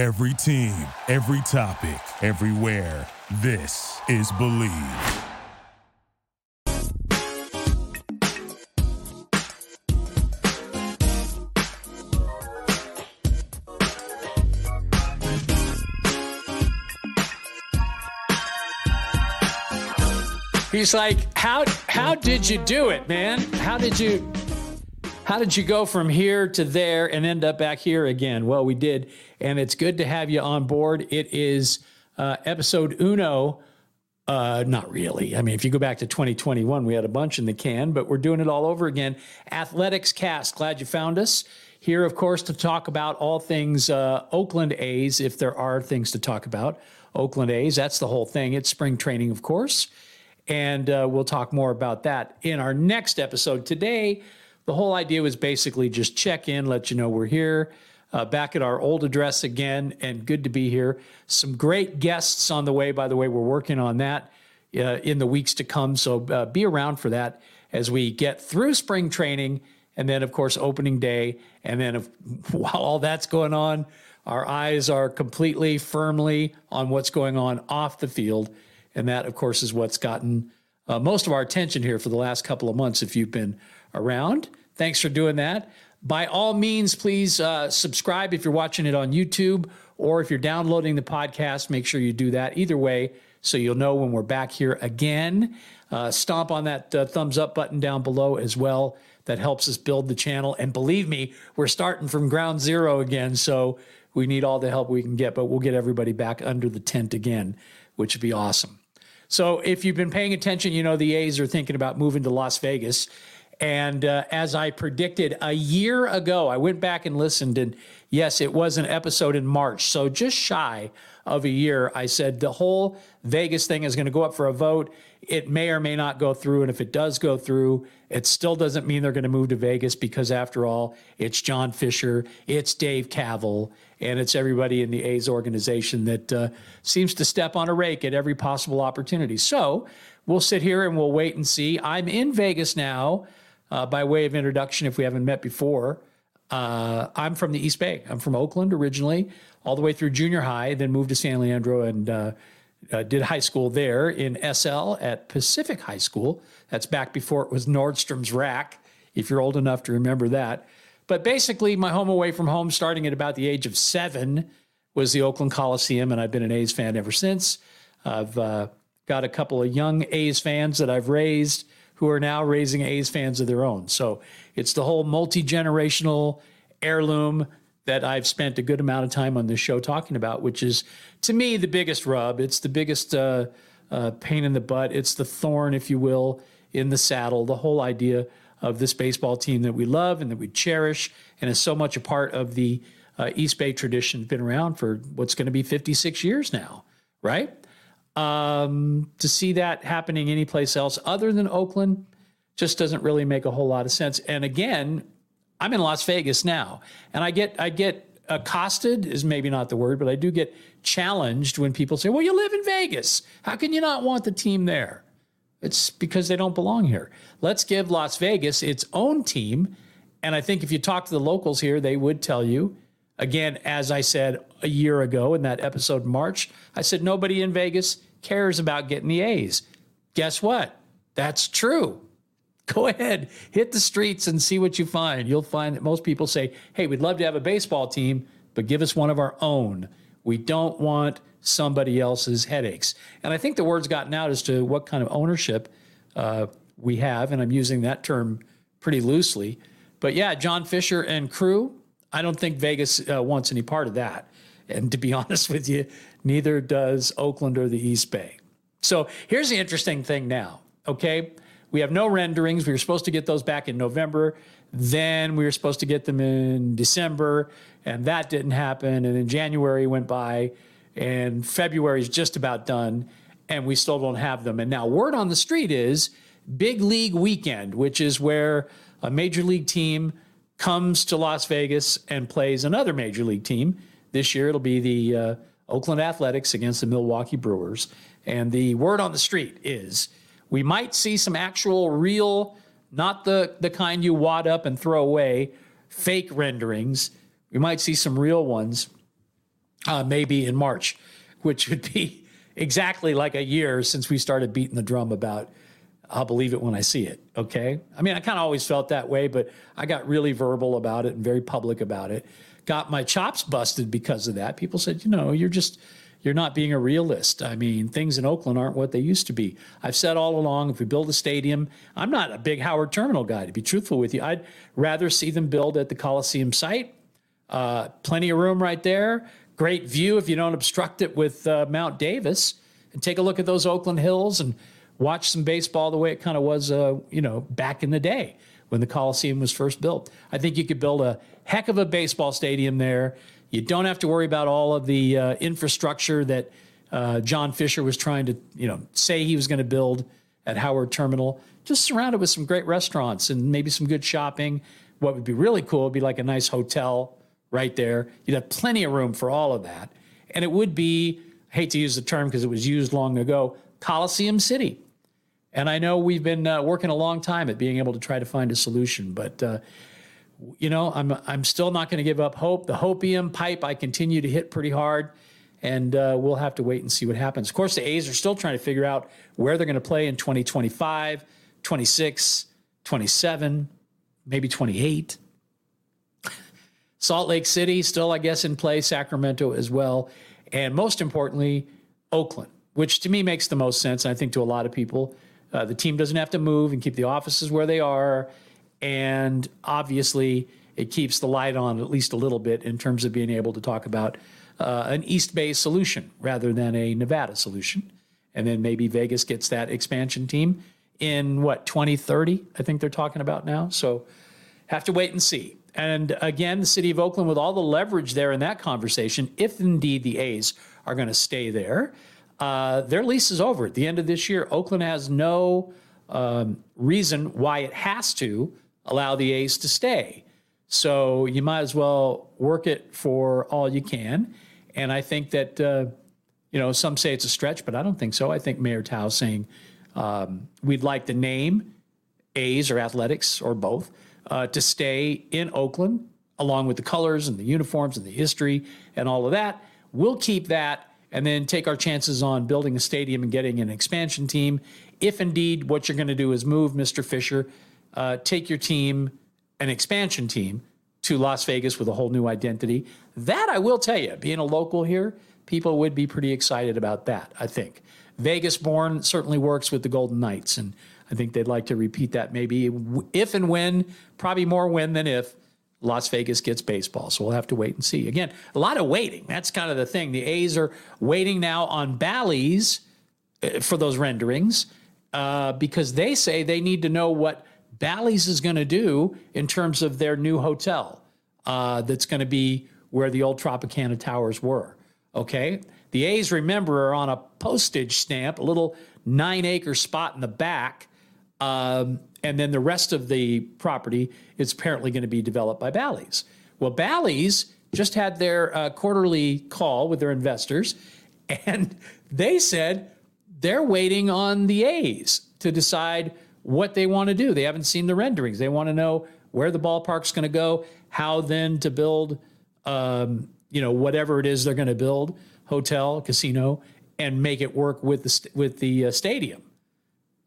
Every team, every topic, everywhere. This is BLEAV. He's like, how how did you do it, man? How did you how did you go from here to there and end up back here again? Well, we did, and it's good to have you on board. It is uh, episode uno. Uh, not really. I mean, if you go back to 2021, we had a bunch in the can, but we're doing it all over again. Athletics Cast. Glad you found us here, of course, to talk about all things uh, Oakland A's, if there are things to talk about. Oakland A's. That's the whole thing. It's spring training, of course. And uh, we'll talk more about that in our next episode. Today, the whole idea was basically just check in, let you know we're here, uh, back at our old address again, and good to be here. Some great guests on the way, by the way. We're working on that uh, in the weeks to come. So uh, be around for that as we get through spring training and then, of course, opening day. And then, if, while all that's going on, our eyes are completely firmly on what's going on off the field and that, of course, is what's gotten uh, most of our attention here for the last couple of months. If you've been around, thanks for doing that. By all means, please uh, subscribe if you're watching it on YouTube or if you're downloading the podcast, make sure you do that. Either way, so you'll know when we're back here again. Uh, stomp on that uh, thumbs up button down below as well. That helps us build the channel. And believe me, we're starting from ground zero again. So we need all the help we can get, but we'll get everybody back under the tent again, which would be awesome. So if you've been paying attention, you know the A's are thinking about moving to Las Vegas. And uh, as I predicted a year ago, I went back and listened, and yes, it was an episode in March. So just shy of a year, I said the whole Vegas thing is going to go up for a vote. It may or may not go through. And if it does go through, it still doesn't mean they're going to move to Vegas because, after all, it's John Fisher, it's Dave Kaval, and it's everybody in the A's organization that uh, seems to step on a rake at every possible opportunity. So we'll sit here and we'll wait and see. I'm in Vegas now. Uh, by way of introduction, if we haven't met before, uh, I'm from the East Bay. I'm from Oakland originally, all the way through junior high, then moved to San Leandro and uh, uh, did high school there in SL at Pacific High School. That's back before it was Nordstrom's Rack, if you're old enough to remember that. But basically, my home away from home, starting at about the age of seven, was the Oakland Coliseum, and I've been an A's fan ever since. I've uh, got a couple of young A's fans that I've raised who are now raising A's fans of their own. So it's the whole multi generational heirloom that I've spent a good amount of time on this show talking about, which is to me the biggest rub. It's the biggest uh, uh, pain in the butt. It's the thorn, if you will, in the saddle. The whole idea of this baseball team that we love and that we cherish and is so much a part of the uh, East Bay tradition, been around for what's going to be 56 years now, right? Um, to see that happening anyplace else other than Oakland just doesn't really make a whole lot of sense. And again, I'm in Las Vegas now, and I get I get accosted is maybe not the word, but I do get challenged when people say, "Well, you live in Vegas. How can you not want the team there?" It's because they don't belong here. Let's give Las Vegas its own team. And I think if you talk to the locals here, they would tell you, again, as I said a year ago in that episode in March, I said nobody in Vegas cares about getting the A's. Guess what? That's true. Go ahead, hit the streets and see what you find. You'll find that most people say, hey, we'd love to have a baseball team, but give us one of our own. We don't want somebody else's headaches. And I think the word's gotten out as to what kind of ownership uh, we have, and I'm using that term pretty loosely. But yeah, John Fisher and crew, I don't think Vegas uh, wants any part of that. And to be honest with you, neither does Oakland or the East Bay. So here's the interesting thing now, okay? We have no renderings. We were supposed to get those back in November. Then we were supposed to get them in December, and that didn't happen. And then January went by and February is just about done, and we still don't have them. And now, word on the street is Big League Weekend, which is where a major league team comes to Las Vegas and plays another major league team. This year, it'll be the uh, Oakland Athletics against the Milwaukee Brewers. And the word on the street is we might see some actual, real, not the, the kind you wad up and throw away, fake renderings. We might see some real ones uh, maybe in March, which would be exactly like a year since we started beating the drum about I'll believe it when I see it. Okay. I mean, I kind of always felt that way, but I got really verbal about it and very public about it. Got my chops busted because of that. People said, you know, you're just, you're not being a realist. I mean, things in Oakland aren't what they used to be. I've said all along, if we build a stadium, I'm not a big Howard Terminal guy, to be truthful with you. I'd rather see them build at the Coliseum site. Uh, plenty of room right there. Great view if you don't obstruct it with uh, Mount Davis. And take a look at those Oakland Hills and watch some baseball the way it kind of was, uh, you know, back in the day when the Coliseum was first built. I think you could build a heck of a baseball stadium there. You don't have to worry about all of the uh, infrastructure that uh, John Fisher was trying to, you know, say he was going to build at Howard Terminal. Just surrounded with some great restaurants and maybe some good shopping. What would be really cool would be like a nice hotel right there. You'd have plenty of room for all of that. And it would be, I hate to use the term because it was used long ago, Coliseum City. And I know we've been uh, working a long time at being able to try to find a solution, but uh, you know, I'm I'm still not going to give up hope. The hopium pipe I continue to hit pretty hard, and uh, we'll have to wait and see what happens. Of course, the A's are still trying to figure out where they're going to play in 2025, 26, 27, maybe 28. Salt Lake City still, I guess, in play. Sacramento as well, and most importantly, Oakland, which to me makes the most sense. I think to a lot of people uh, the team doesn't have to move and keep the offices where they are. And obviously, it keeps the light on at least a little bit in terms of being able to talk about uh, an East Bay solution rather than a Nevada solution. And then maybe Vegas gets that expansion team in what, 2030? I think they're talking about now. So have to wait and see. And again, the city of Oakland, with all the leverage there in that conversation, if indeed the A's are going to stay there, uh, their lease is over at the end of this year. Oakland has no um, reason why it has to allow the A's to stay. So you might as well work it for all you can. And I think that, uh, you know, some say it's a stretch, but I don't think so. I think Mayor Thao saying um, we'd like the name A's or Athletics or both uh, to stay in Oakland, along with the colors and the uniforms and the history and all of that. We'll keep that and then take our chances on building a stadium and getting an expansion team. If indeed what you're going to do is move Mr. Fisher, uh, take your team, an expansion team, to Las Vegas with a whole new identity. That I will tell you, being a local here, people would be pretty excited about that, I think. Vegas born certainly works with the Golden Knights, and I think they'd like to repeat that maybe if and when, probably more when than if, Las Vegas gets baseball. So we'll have to wait and see. Again, a lot of waiting. That's kind of the thing. The A's are waiting now on Bally's uh, for those renderings uh, because they say they need to know what Bally's is going to do in terms of their new hotel uh, that's going to be where the old Tropicana Towers were. Okay. The A's, remember, are on a postage stamp, a little nine acre spot in the back. Um, and then the rest of the property is apparently going to be developed by Bally's. Well, Bally's just had their uh, quarterly call with their investors, and they said they're waiting on the A's to decide what they want to do. They haven't seen the renderings. They want to know where the ballpark's going to go, how then to build, um, you know, whatever it is they're going to build, hotel, casino, and make it work with the with the uh, stadium.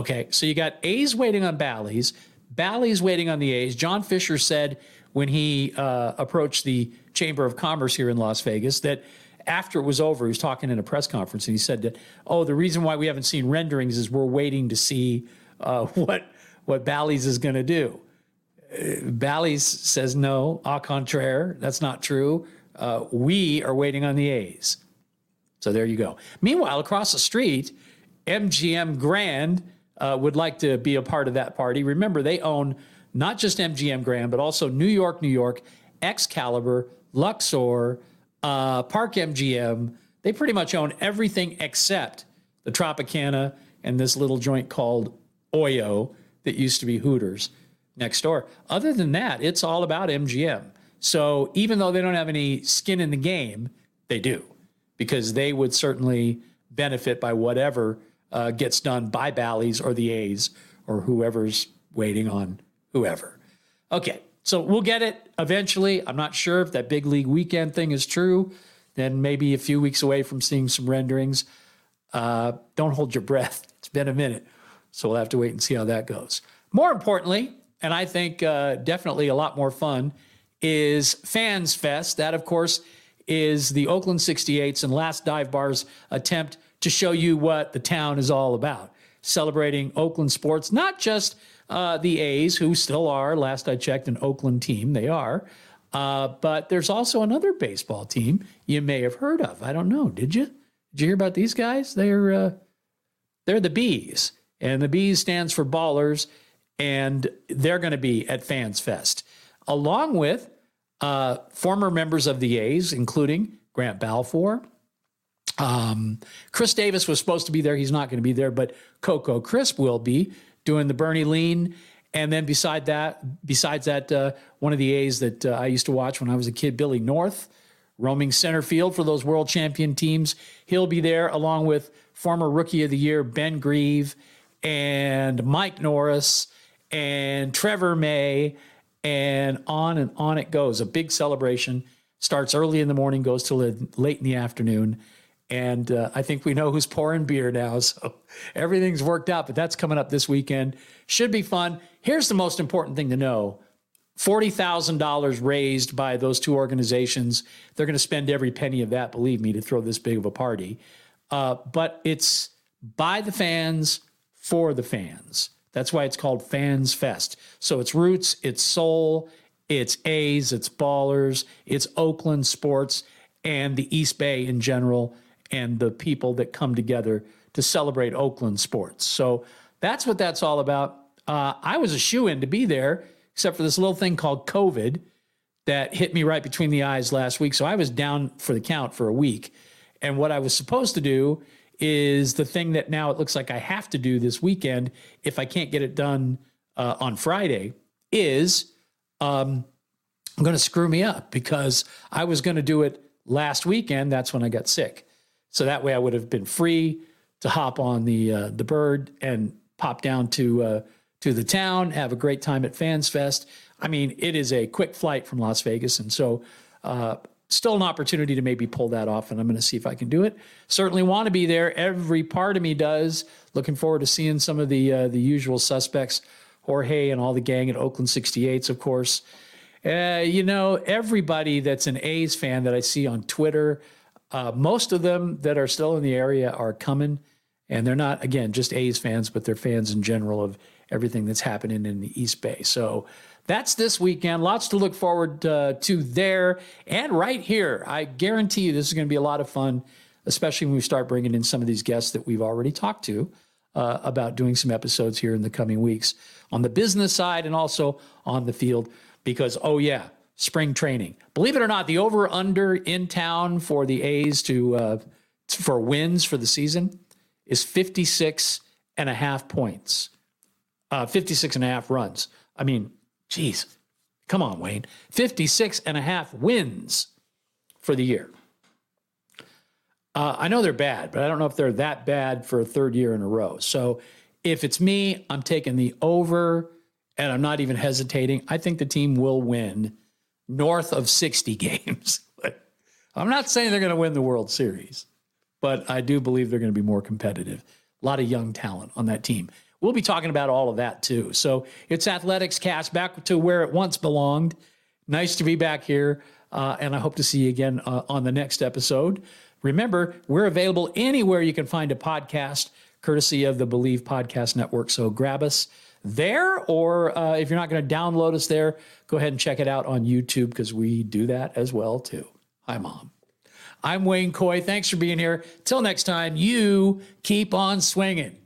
Okay, so you got A's waiting on Bally's, Bally's waiting on the A's. John Fisher said when he uh, approached the Chamber of Commerce here in Las Vegas that after it was over, he was talking in a press conference and he said that, oh, the reason why we haven't seen renderings is we're waiting to see uh, what what Bally's is going to do. Uh, Bally's says no, au contraire, that's not true. Uh, we are waiting on the A's. So there you go. Meanwhile, across the street, MGM Grand uh, would like to be a part of that party, remember they own not just MGM Grand, but also New York, New York, Excalibur, Luxor, uh, Park MGM. They pretty much own everything except the Tropicana and this little joint called Oyo that used to be Hooters next door. Other than that, it's all about MGM. So even though they don't have any skin in the game, they do because they would certainly benefit by whatever uh, gets done by Bally's or the A's or whoever's waiting on whoever. Okay, so we'll get it eventually. I'm not sure if that big league weekend thing is true. Then maybe a few weeks away from seeing some renderings. Uh, don't hold your breath. It's been a minute. So we'll have to wait and see how that goes. More importantly, and I think uh, definitely a lot more fun, is Fans Fest. That, of course, is the Oakland 68s and Last Dive Bar's attempt to show you what the town is all about. Celebrating Oakland sports, not just uh, the A's, who still are, last I checked, an Oakland team. They are. Uh, but there's also another baseball team you may have heard of. I don't know. Did you? Did you hear about these guys? They're uh, they're the B's, and the B's stands for Ballers, and they're going to be at Fans Fest, along with uh, former members of the A's, including Grant Balfour. Um, Khris Davis was supposed to be there. He's not going to be there, but Coco Crisp will be doing the Bernie Lean. And then beside that, besides that, uh, one of the A's that uh, I used to watch when I was a kid, Billy North, roaming center field for those world champion teams. He'll be there along with former rookie of the year, Ben Grieve, and Mike Norris, and Trevor May, and on and on it goes. A big celebration starts early in the morning, goes till late in the afternoon. And uh, I think we know who's pouring beer now. So everything's worked out, but that's coming up this weekend. Should be fun. Here's the most important thing to know $40,000 raised by those two organizations. They're going to spend every penny of that, believe me, to throw this big of a party. Uh, but it's by the fans, for the fans. That's why it's called Fans Fest. So it's roots, it's soul, it's A's, it's ballers, it's Oakland sports, and the East Bay in general, and the people that come together to celebrate Oakland sports. So that's what that's all about. Uh, I was a shoe in to be there, except for this little thing called COVID that hit me right between the eyes last week. So I was down for the count for a week. And what I was supposed to do is the thing that now it looks like I have to do this weekend if I can't get it done uh, on Friday is um, I'm going to screw me up because I was going to do it last weekend. That's when I got sick. So that way I would have been free to hop on the uh, the bird and pop down to uh, to the town, have a great time at Fans Fest. I mean, it is a quick flight from Las Vegas, and so uh, still an opportunity to maybe pull that off, and I'm going to see if I can do it. Certainly want to be there. Every part of me does. Looking forward to seeing some of the uh, the usual suspects, Jorge and all the gang at Oakland 68s, of course. Uh, you know, everybody that's an A's fan that I see on Twitter, uh, most of them that are still in the area are coming, and they're not again just A's fans, but they're fans in general of everything that's happening in the East Bay. So that's this weekend. Lots to look forward uh, to there and right here. I guarantee you this is going to be a lot of fun, especially when we start bringing in some of these guests that we've already talked to uh, about doing some episodes here in the coming weeks on the business side and also on the field. Because, oh, yeah, spring training. Believe it or not, the over under in town for the A's to uh, for wins for the season is 56 and a half points, uh, 56 and a half runs. I mean, Jeez, come on, Wayne. 56 and a half wins for the year. Uh, I know they're bad, but I don't know if they're that bad for a third year in a row. So if it's me, I'm taking the over and I'm not even hesitating. I think the team will win north of 60 games. I'm not saying they're going to win the World Series, but I do believe they're going to be more competitive. A lot of young talent on that team. We'll be talking about all of that too. So it's Athletics Cast back to where it once belonged. Nice to be back here. Uh, and I hope to see you again uh, on the next episode. Remember, we're available anywhere you can find a podcast, courtesy of the BLEAV Podcast Network. So grab us there, or uh, if you're not going to download us there, go ahead and check it out on YouTube because we do that as well too. Hi, Mom. I'm Wayne Coy. Thanks for being here. Till next time, you keep on swinging.